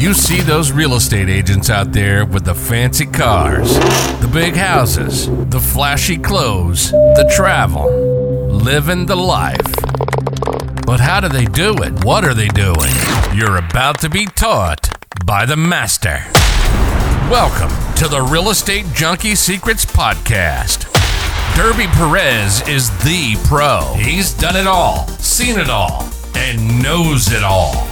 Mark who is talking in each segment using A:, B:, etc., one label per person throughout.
A: You see those real estate agents out there with the fancy cars, the big houses, the flashy clothes, the travel, living the life. But how do they do it? What are they doing? You're about to be taught by the master. Welcome to the Real Estate Junkie Secrets Podcast. Derby Perez is the pro. He's done it all, seen it all, and knows it all.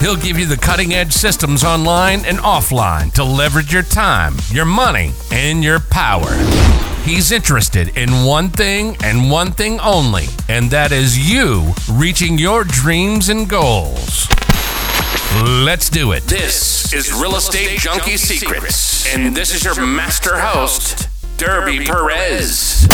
A: He'll give you the cutting edge systems online and offline to leverage your time, your money, and your power. He's interested in one thing and one thing only, and that is you reaching your dreams and goals. Let's do it. This is Real Estate Junkie Secrets, and this is your master host, Derby Perez.